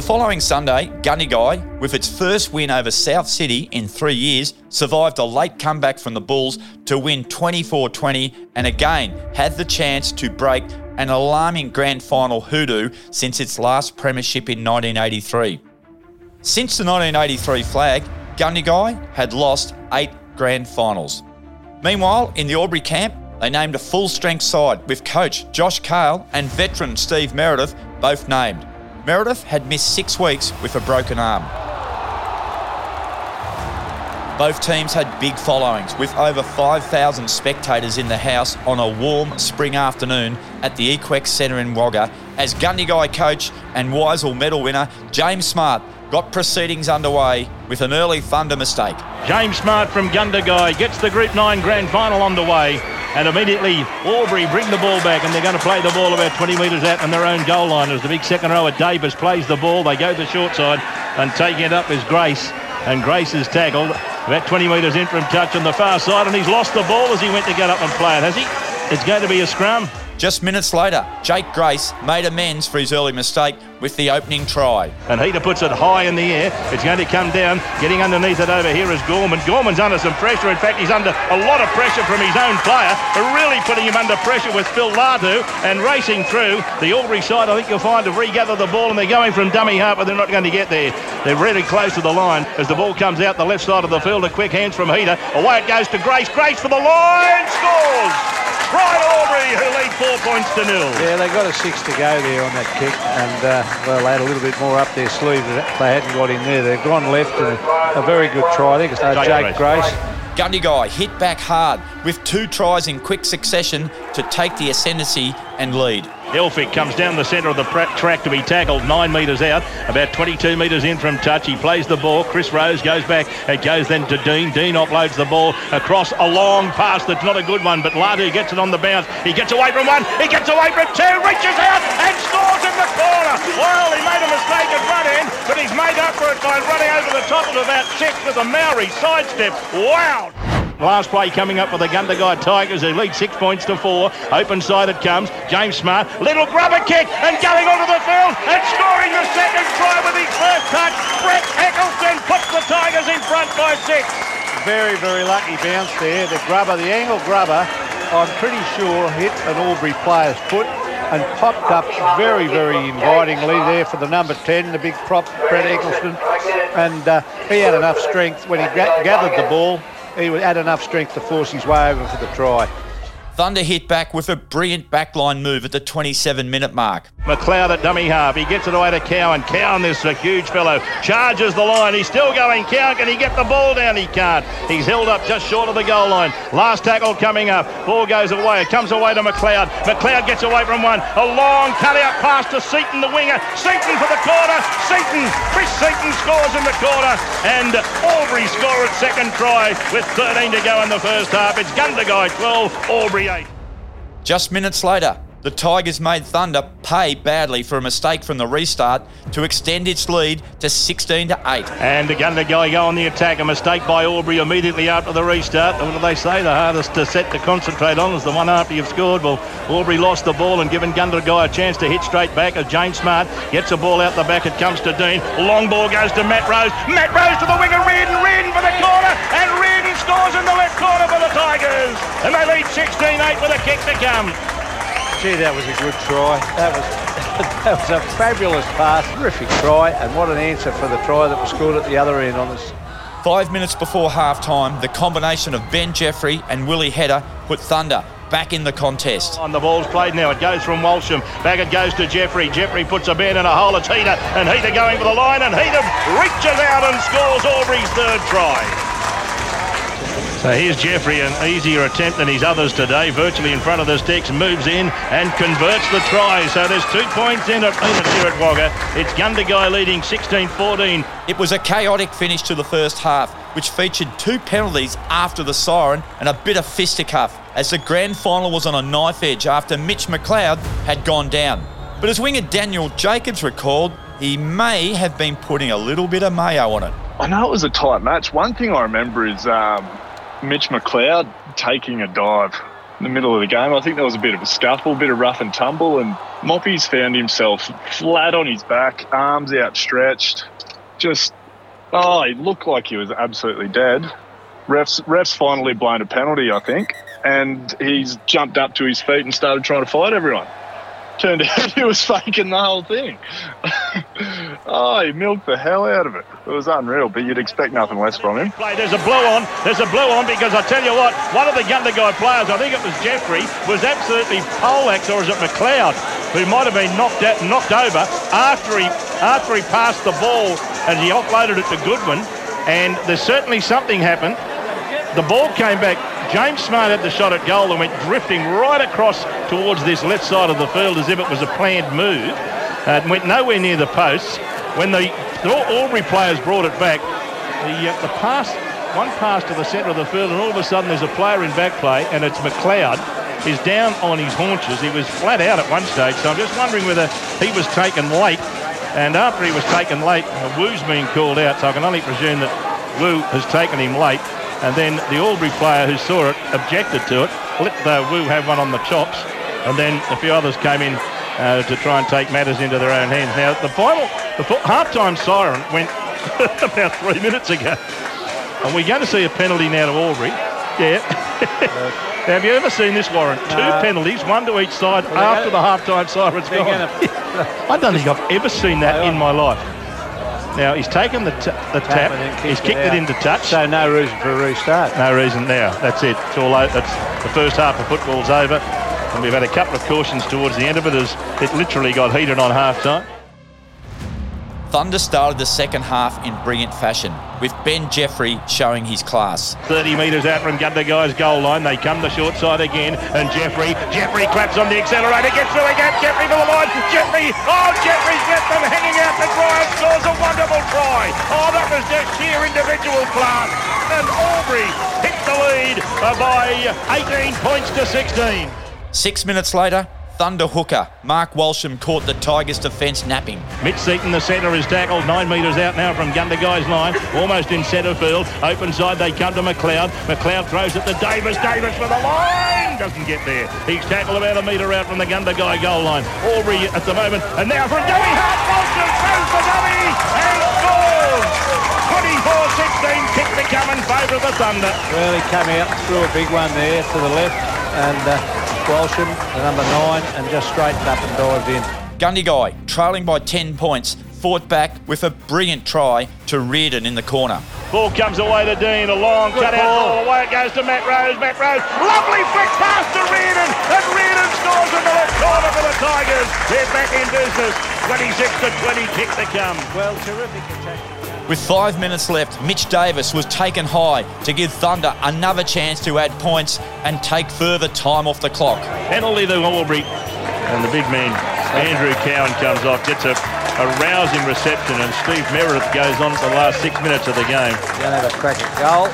The following Sunday, Gundagai, with its first win over South City in three years, survived a late comeback from the Bulls to win 24 20 and again had the chance to break an alarming grand final hoodoo since its last premiership in 1983. Since the 1983 flag, Gundagai had lost eight grand finals. Meanwhile, in the Albury camp, they named a full strength side with coach Josh Cale and veteran Steve Meredith both named. Meredith had missed six weeks with a broken arm. Both teams had big followings, with over 5,000 spectators in the house on a warm spring afternoon at the Equex Centre in Wagga as Gundagai coach and Weissel medal winner James Smart got proceedings underway with an early thunder mistake.
James Smart from Gundagai gets the Group 9 Grand Final underway and immediately Albury bring the ball back and they're going to play the ball about 20 metres out on their own goal line as the big second rower Davis plays the ball. They go to the short side and taking it up is Grace and Grace is tackled about 20 metres in from touch on the far side and he's lost the ball as he went to get up and play it, has he? It's going to be a scrum.
Just minutes later, Jake Grace made amends for his early mistake with the opening try.
And Hedder puts it high in the air. It's going to come down. Getting underneath it over here is Gorman. Gorman's under some pressure. In fact, he's under a lot of pressure from his own player. Really putting him under pressure with Phil Latu and racing through. The Albury side, I think you'll find, to regather the ball and they're going from dummy half, but they're not going to get there. They're really close to the line as the ball comes out the left side of the field. A quick hands from Hedder. Away it goes to Grace. Grace for the line. Scores! Lead four points to nil.
Yeah, they got a six to go there on that kick, and uh, well, they had a little bit more up their sleeve. They hadn't got in there. They've gone left, and a very good try. It's uh, Jake, Jake Grace.
Gundagai hit back hard with two tries in quick succession to take the ascendancy and lead.
Elphick comes down the centre of the track to be tackled nine metres out, about 22 metres in from touch. He plays the ball. Chris Rose goes back. It goes then to Dean. Dean offloads the ball across a long pass that's not a good one, but Latu gets it on the bounce. He gets away from one. He gets away from two. Reaches out and scores in the corner. Well, he made a mistake at front end, but he's made up for it by running over the top of about six with a Maori sidestep. Wow. Last play coming up for the Gundagai Tigers. They lead six points to four. Open side it comes. James Smart. Little grubber kick and going onto the field and scoring the second try with his first touch. Brett Eccleston puts the Tigers in front by six.
Very, very lucky bounce there. The grubber, the angle grubber, I'm pretty sure hit an Albury player's foot and popped up very, very invitingly there for the number 10, the big prop, Brett Eccleston. And uh, he had enough strength when he gathered the ball. He had enough strength to force his way over for the try.
Thunder hit back with a brilliant backline move at the 27 minute mark.
McLeod at dummy half. He gets it away to Cowan. Cowan, this a huge fellow, charges the line. He's still going. Cowan, can he get the ball down? He can't. He's held up just short of the goal line. Last tackle coming up. Ball goes away. It comes away to McLeod. McLeod gets away from one. A long cutout pass to Seaton, the winger. Seaton for the corner. Seaton. Chris Seaton scores in the corner. And Albury score at second try with 13 to go in the first half. It's Gundagai 12,
Just minutes later, the Tigers made Thunder pay badly for a mistake from the restart to extend its lead to 16 to 8.
And the Gundagai go on the attack. A mistake by Albury immediately after the restart. What do they say? The hardest to set to concentrate on is the one after you've scored. Well, Albury lost the ball and given guy a chance to hit straight back as James Smart gets the ball out the back. It comes to Dean. Long ball goes to Matt Rose. Matt Rose to the winger. Reardon. Reardon for the corner. And Reardon scores in the left corner for the Tigers. And they lead 16-8 with a kick to come.
Gee, that was a good try. That was that was a fabulous pass. Terrific try, and what an answer for the try that was scored at the other end on us.
Five minutes before half time, the combination of Ben Jeffrey and Willie Hedder put Thunder back in the contest.
On the ball's played now. It goes from Walsham. Back it goes to Jeffrey. Jeffrey puts a man in a hole. It's Hedder. And Hedder going for the line. And Hedder reaches out and scores Albury's third try. So here's Jeffrey, an easier attempt than his others today, virtually in front of the sticks, moves in and converts the try. So there's two points in it, in here at Wagga. It's Gundagai leading 16-14.
It was a chaotic finish to the first half, which featured two penalties after the siren and a bit of fisticuff, as the grand final was on a knife edge after Mitch McLeod had gone down. But as winger Daniel Jacobs recalled, he may have been putting a little bit of mayo on it.
I know it was a tight match. One thing I remember is um, Mitch McLeod taking a dive in the middle of the game. I think there was a bit of a scuffle, a bit of rough and tumble, and Moppy's found himself flat on his back, arms outstretched. Just, oh, he looked like he was absolutely dead. Refs, refs finally blown a penalty, I think, and he's jumped up to his feet and started trying to fight everyone turned out he was faking the whole thing. oh, he milked the hell out of it. It was unreal, but you'd expect nothing less from him.
There's a blow on. There's a blow on because I tell you what, one of the Gundagai players, I think it was Jeffrey, was absolutely poleaxed, or is it McLeod, who might have been knocked out, knocked over after he after he passed the ball and he offloaded it to Goodwin. And there's certainly something happened. The ball came back James Smart had the shot at goal and went drifting right across towards this left side of the field as if it was a planned move. Uh, went nowhere near the posts. When the, Albury players brought it back, the, uh, the pass, one pass to the centre of the field, and all of a sudden there's a player in back play, and it's McLeod. He's down on his haunches. He was flat out at one stage, so I'm just wondering whether he was taken late. And after he was taken late, Woo's been called out, so I can only presume that Woo has taken him late. And then the Albury player who saw it objected to it, let the Woo have one on the chops, and then a few others came in uh, to try and take matters into their own hands. Now, the final, the half-time siren went about three minutes ago. And we're going to see a penalty now to Albury. Yeah. now, have you ever seen this, Warren? Two penalties, one to each side well, after the half-time siren's gone. I don't think I've ever seen that in my life. Now he's taken the, the tap, he's kicked it, it, into touch.
So no reason for a restart.
No reason now. That's it. It's all over. That's the first half of football's over, and we've had a couple of cautions towards the end of it as it literally got heated on half time.
Thunder started the second half in brilliant fashion, with Ben Jeffrey showing his class.
30 metres out from Guy's goal line. They come the short side again, and Jeffrey, Jeffrey claps on the accelerator, gets through again. Jeffrey for the line. Jeffrey, oh, Jeffrey's left them hanging out the dry and scores a wonderful try. Oh, that was just sheer individual class. And Albury hits the lead by 18 points to 16.
Six minutes later, Thunder hooker. Mark Walsham caught the Tigers defence napping.
Mitch Seaton, the centre, is tackled nine metres out now from Guy's line, almost in centre field. Open side, they come to McLeod. McLeod throws it to Davis. Davis for the line! Doesn't get there. He's tackled about a metre out from the Gundagai goal line. Albury at the moment. And now from dummy half, Walsham throws the dummy and scores! 24-16 kick to come in favour of the Thunder.
Really he came out, threw a big one there to the left and... Uh, Walsham, the number nine, and just straightened up and dived in.
Gundagai, trailing by 10 points, fought back with a brilliant try to Reardon in the corner.
Ball comes away to Dean, a long
Good
cut out
ball.
ball. Away it goes to Matt Rose. Matt Rose, lovely flick pass to Reardon, and Reardon scores in the left corner for the Tigers. They're back in business. 26 to 20 kick to come.
Well, terrific attack.
With five minutes left, Mitch Davis was taken high to give Thunder another chance to add points and take further time off the clock.
Penalty to Albury. And the big man, Andrew Cowan, comes off, gets a, a rousing reception, and Steve Meredith goes on for the last six minutes of the game.
Going to have a crack at goal.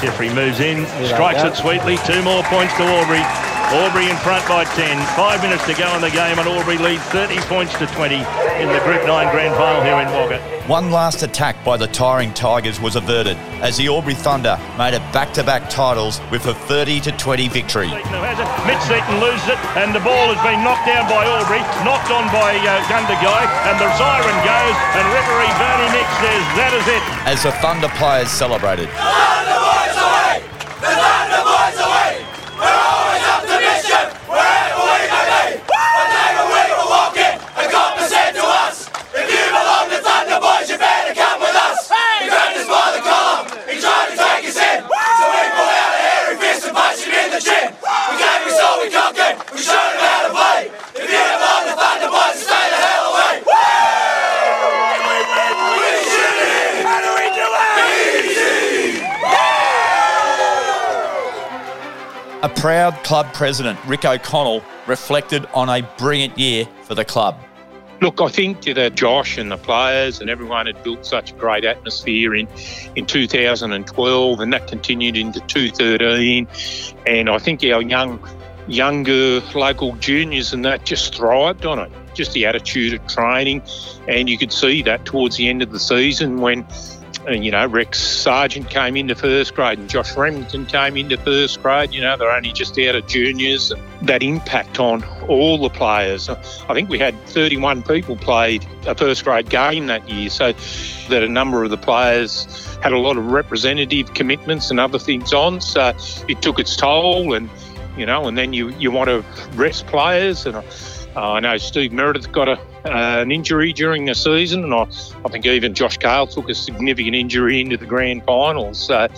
Jeffrey moves in,
they
strikes it sweetly. Two more points to Albury. Albury in front by 10. Five minutes to go in the game, and Albury leads 30 points to 20 in the Group 9 Grand Final here in Wagga.
One last attack by the tiring Tigers was averted as the Albury Thunder made it back-to-back titles with a 30 to 20 victory.
Seaton who has it. Mitch Seaton loses it, and the ball has been knocked down by Albury, knocked on by uh, Gundagai, and the siren goes, and referee Bernie Nick says that is it.
As the Thunder players celebrated. Proud club president, Rick O'Connell, reflected on a brilliant year for the club.
Look, I think that uh, Josh and the players and everyone had built such a great atmosphere in, in 2012, and that continued into 2013. And I think our young, younger local juniors and that just thrived on it. Just the attitude of training, and you could see that towards the end of the season when. Uh, You know, Rex Sargent came into first grade and Josh Remington came into first grade. You know, they're only just out of juniors. That impact on all the players. I think we had 31 people played a first grade game that year, so that a number of the players had a lot of representative commitments and other things on. So it took its toll, and you know, and then you you want to rest players. And uh, I know Steve Meredith got a, uh, an injury during the season, and I, I think even Josh Cale took a significant injury into the grand finals. So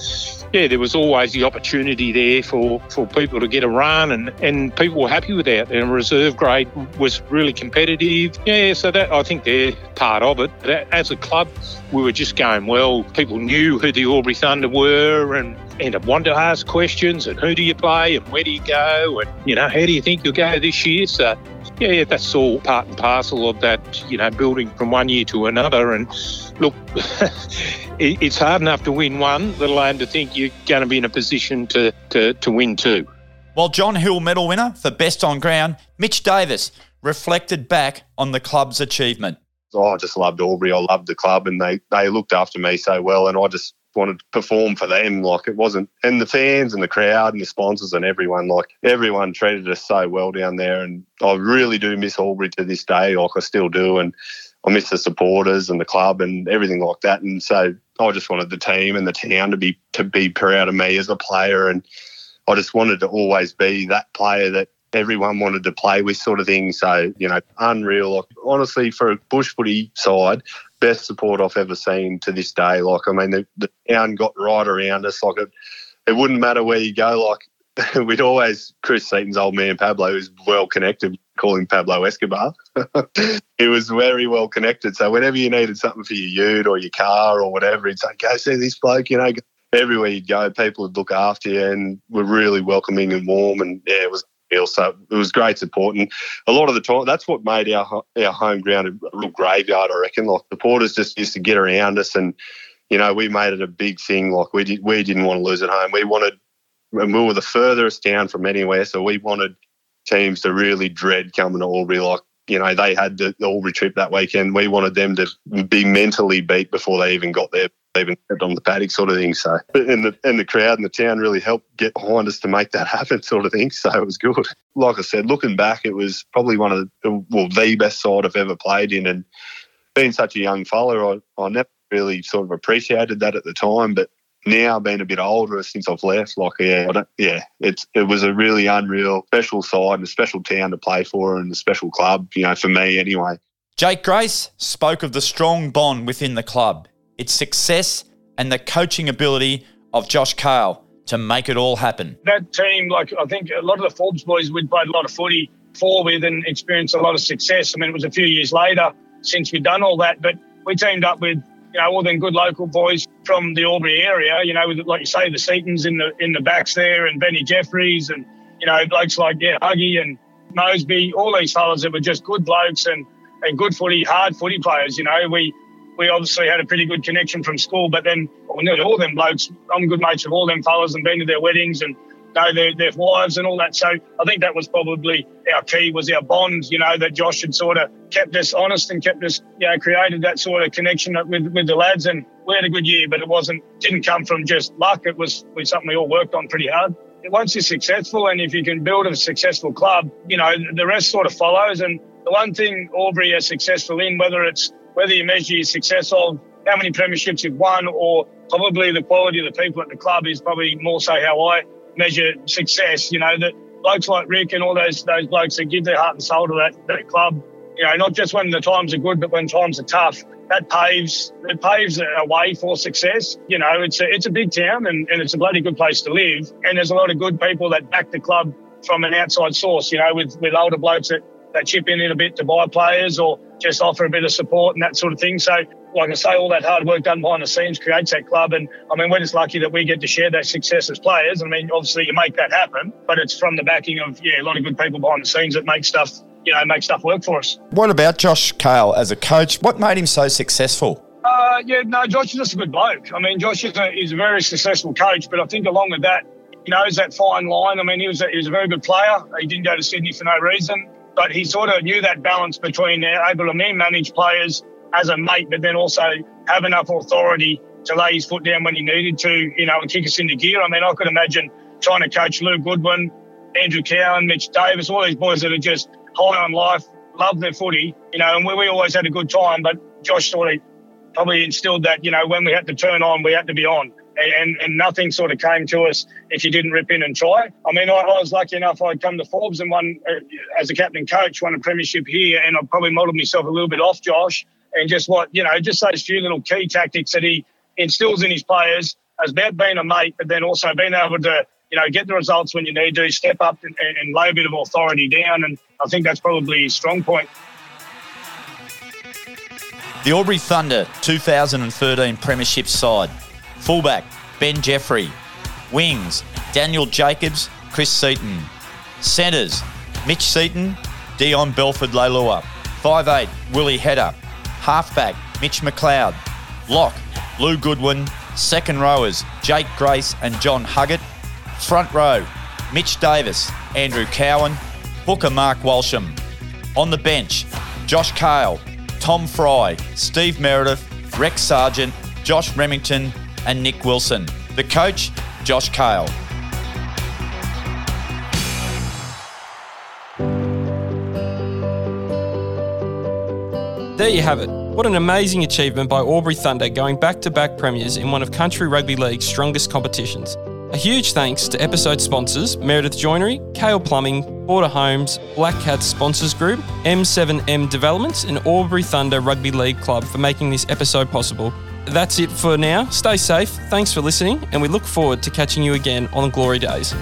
yeah, there was always the opportunity there for, for people to get a run, and, and people were happy with that. And reserve grade was really competitive. Yeah, so that I think they're part of it. As a club, we were just going well. People knew who the Albury Thunder were, and and I wanted to ask questions. And who do you play, and where do you go, and you know how do you think you'll go this year? So yeah, yeah, that's all part and parcel of that. You know, building from one year to another, and look. it's hard enough to win one, let alone to think you're going to be in a position to, to, to win two.
While John Hill medal winner for best on ground, Mitch Davis reflected back on the club's achievement.
oh, I just loved Albury. I loved the club, and they they looked after me so well, and I just wanted to perform for them. Like it wasn't, and the fans and the crowd and the sponsors and everyone, like everyone treated us so well down there, and I really do miss Albury to this day. Like I still do, and I miss the supporters and the club and everything like that. And so I just wanted the team and the town to be to be proud of me as a player, and I just wanted to always be that player that everyone wanted to play with, sort of thing. So you know, unreal. Like honestly, for a bush footy side, best support I've ever seen to this day. Like I mean, the, the town got right around us. Like it, it wouldn't matter where you go. Like we'd always Chris Seaton's old man Pablo, who's well connected. Call him Pablo Escobar. he was very well connected. So whenever you needed something for your ute or your car or whatever, he'd say, "Go see this bloke." You know, everywhere you'd go, people would look after you and were really welcoming and warm. And yeah, it was So it was great support. And a lot of the time, that's what made our our home ground a real graveyard. I reckon. Like supporters just used to get around us, and you know, we made it a big thing. Like we did, we didn't want to lose at home. We wanted, and we were the furthest down from anywhere, so we wanted teams to really dread coming to Albury. Like you know, they had the Albury trip that weekend. We wanted them to be mentally beat before they even got there, even stepped on the paddock, sort of thing. So, and the and the crowd and the town really helped get behind us to make that happen, sort of thing. So it was good. Like I said, looking back, it was probably one of the well the best side I've ever played in, and being such a young fella, I, I never really sort of appreciated that at the time, but now being a bit older since I've left, like yeah, yeah, it's it was a really unreal, special side and a special town to play for and a special club, you know, for me anyway.
Jake Grace spoke of the strong bond within the club, its success, and the coaching ability of Josh Cale to make it all happen.
That team, like I think a lot of the Forbes boys, we'd played a lot of footy for with and experienced a lot of success. I mean, it was a few years later since we'd done all that, but we teamed up with you know all them good local boys from the Albury area. You know, with like you say, the Seatons in the in the backs there, and Benny Jeffries, and you know blokes like yeah Huggy and Mosby, all these fellas that were just good blokes and and good footy, hard footy players. You know, we we obviously had a pretty good connection from school, but then well, nearly all them blokes, I'm good mates with all them fellas and been to their weddings and know their, their wives and all that. So I think that was probably our key was our bond, you know, that Josh had sort of kept us honest and kept us, you know, created that sort of connection with, with the lads. And we had a good year, but it wasn't, didn't come from just luck. It was, was something we all worked on pretty hard. Once you're successful and if you can build a successful club, you know, the rest sort of follows. And the one thing Albury are successful in, whether it's whether you measure your success of how many premierships you've won or probably the quality of the people at the club is probably more so how I measure success. You know, that blokes like Rick and all those those blokes that give their heart and soul to that, that club, you know, not just when the times are good, but when times are tough. That paves it paves a way for success. You know, it's a it's a big town and, and it's a bloody good place to live. And there's a lot of good people that back the club from an outside source, you know, with, with older blokes that, that chip in, a bit to buy players or just offer a bit of support and that sort of thing. So, like I say, all that hard work done behind the scenes creates that club. And I mean, we're just lucky that we get to share that success as players. I mean, obviously you make that happen, but it's from the backing of, yeah, a lot of good people behind the scenes that make stuff, you know, make stuff work for us.
What about Josh Cale as a coach? What made him so successful?
Uh, yeah, no, Josh is just a good bloke. I mean, Josh is a, is a very successful coach, but I think along with that, he knows that fine line. I mean, he was a, he was a very good player. He didn't go to Sydney for no reason but he sort of knew that balance between uh, able to manage players as a mate, but then also have enough authority to lay his foot down when he needed to, you know, and kick us into gear. I mean, I could imagine trying to coach Lou Goodwin, Andrew Cowan, Mitch Davis, all these boys that are just high on life, love their footy, you know, and we, we always had a good time. But Josh sort of probably instilled that, you know, when we had to turn on, we had to be on and, and nothing sort of came to us if you didn't rip in and try. I mean, I, I was lucky enough I'd come to Forbes and won uh, as a captain coach, won a premiership here, and I probably modelled myself a little bit off Josh and just what you know, just those few little key tactics that he instills in his players as about being a mate, but then also being able to you know get the results when you need to, step up and, and lay a bit of authority down, and I think that's probably his strong point.
The Albury Thunder 2013 Premiership side Fullback, Ben Jeffrey. Wings, Daniel Jacobs, Chris Seaton. Centres, Mitch Seaton, Dion Belford Leilua. 5'8, Willie Hedder. Halfback, Mitch McLeod. Lock, Lou Goodwin. Second rowers, Jake Grace and John Huggett. Front row, Mitch Davis, Andrew Cowan. Hooker Mark Walsham. On the bench, Josh Cale, Tom Fry, Steve Meredith, Rex Sargent, Josh Remington, and Nick Wilson. The coach, Josh Cale.
There you have it. What an amazing achievement by Albury Thunder going back to back premiers in one of Country Rugby League's strongest competitions. A huge thanks to episode sponsors Meredith Joinery, Cale Plumbing, Border Homes, Black Cats Sponsors Group, M7M Developments, and Albury Thunder Rugby League Club for making this episode possible that's it for now. Stay safe. Thanks for listening, and we look forward to catching you again on Glory Days.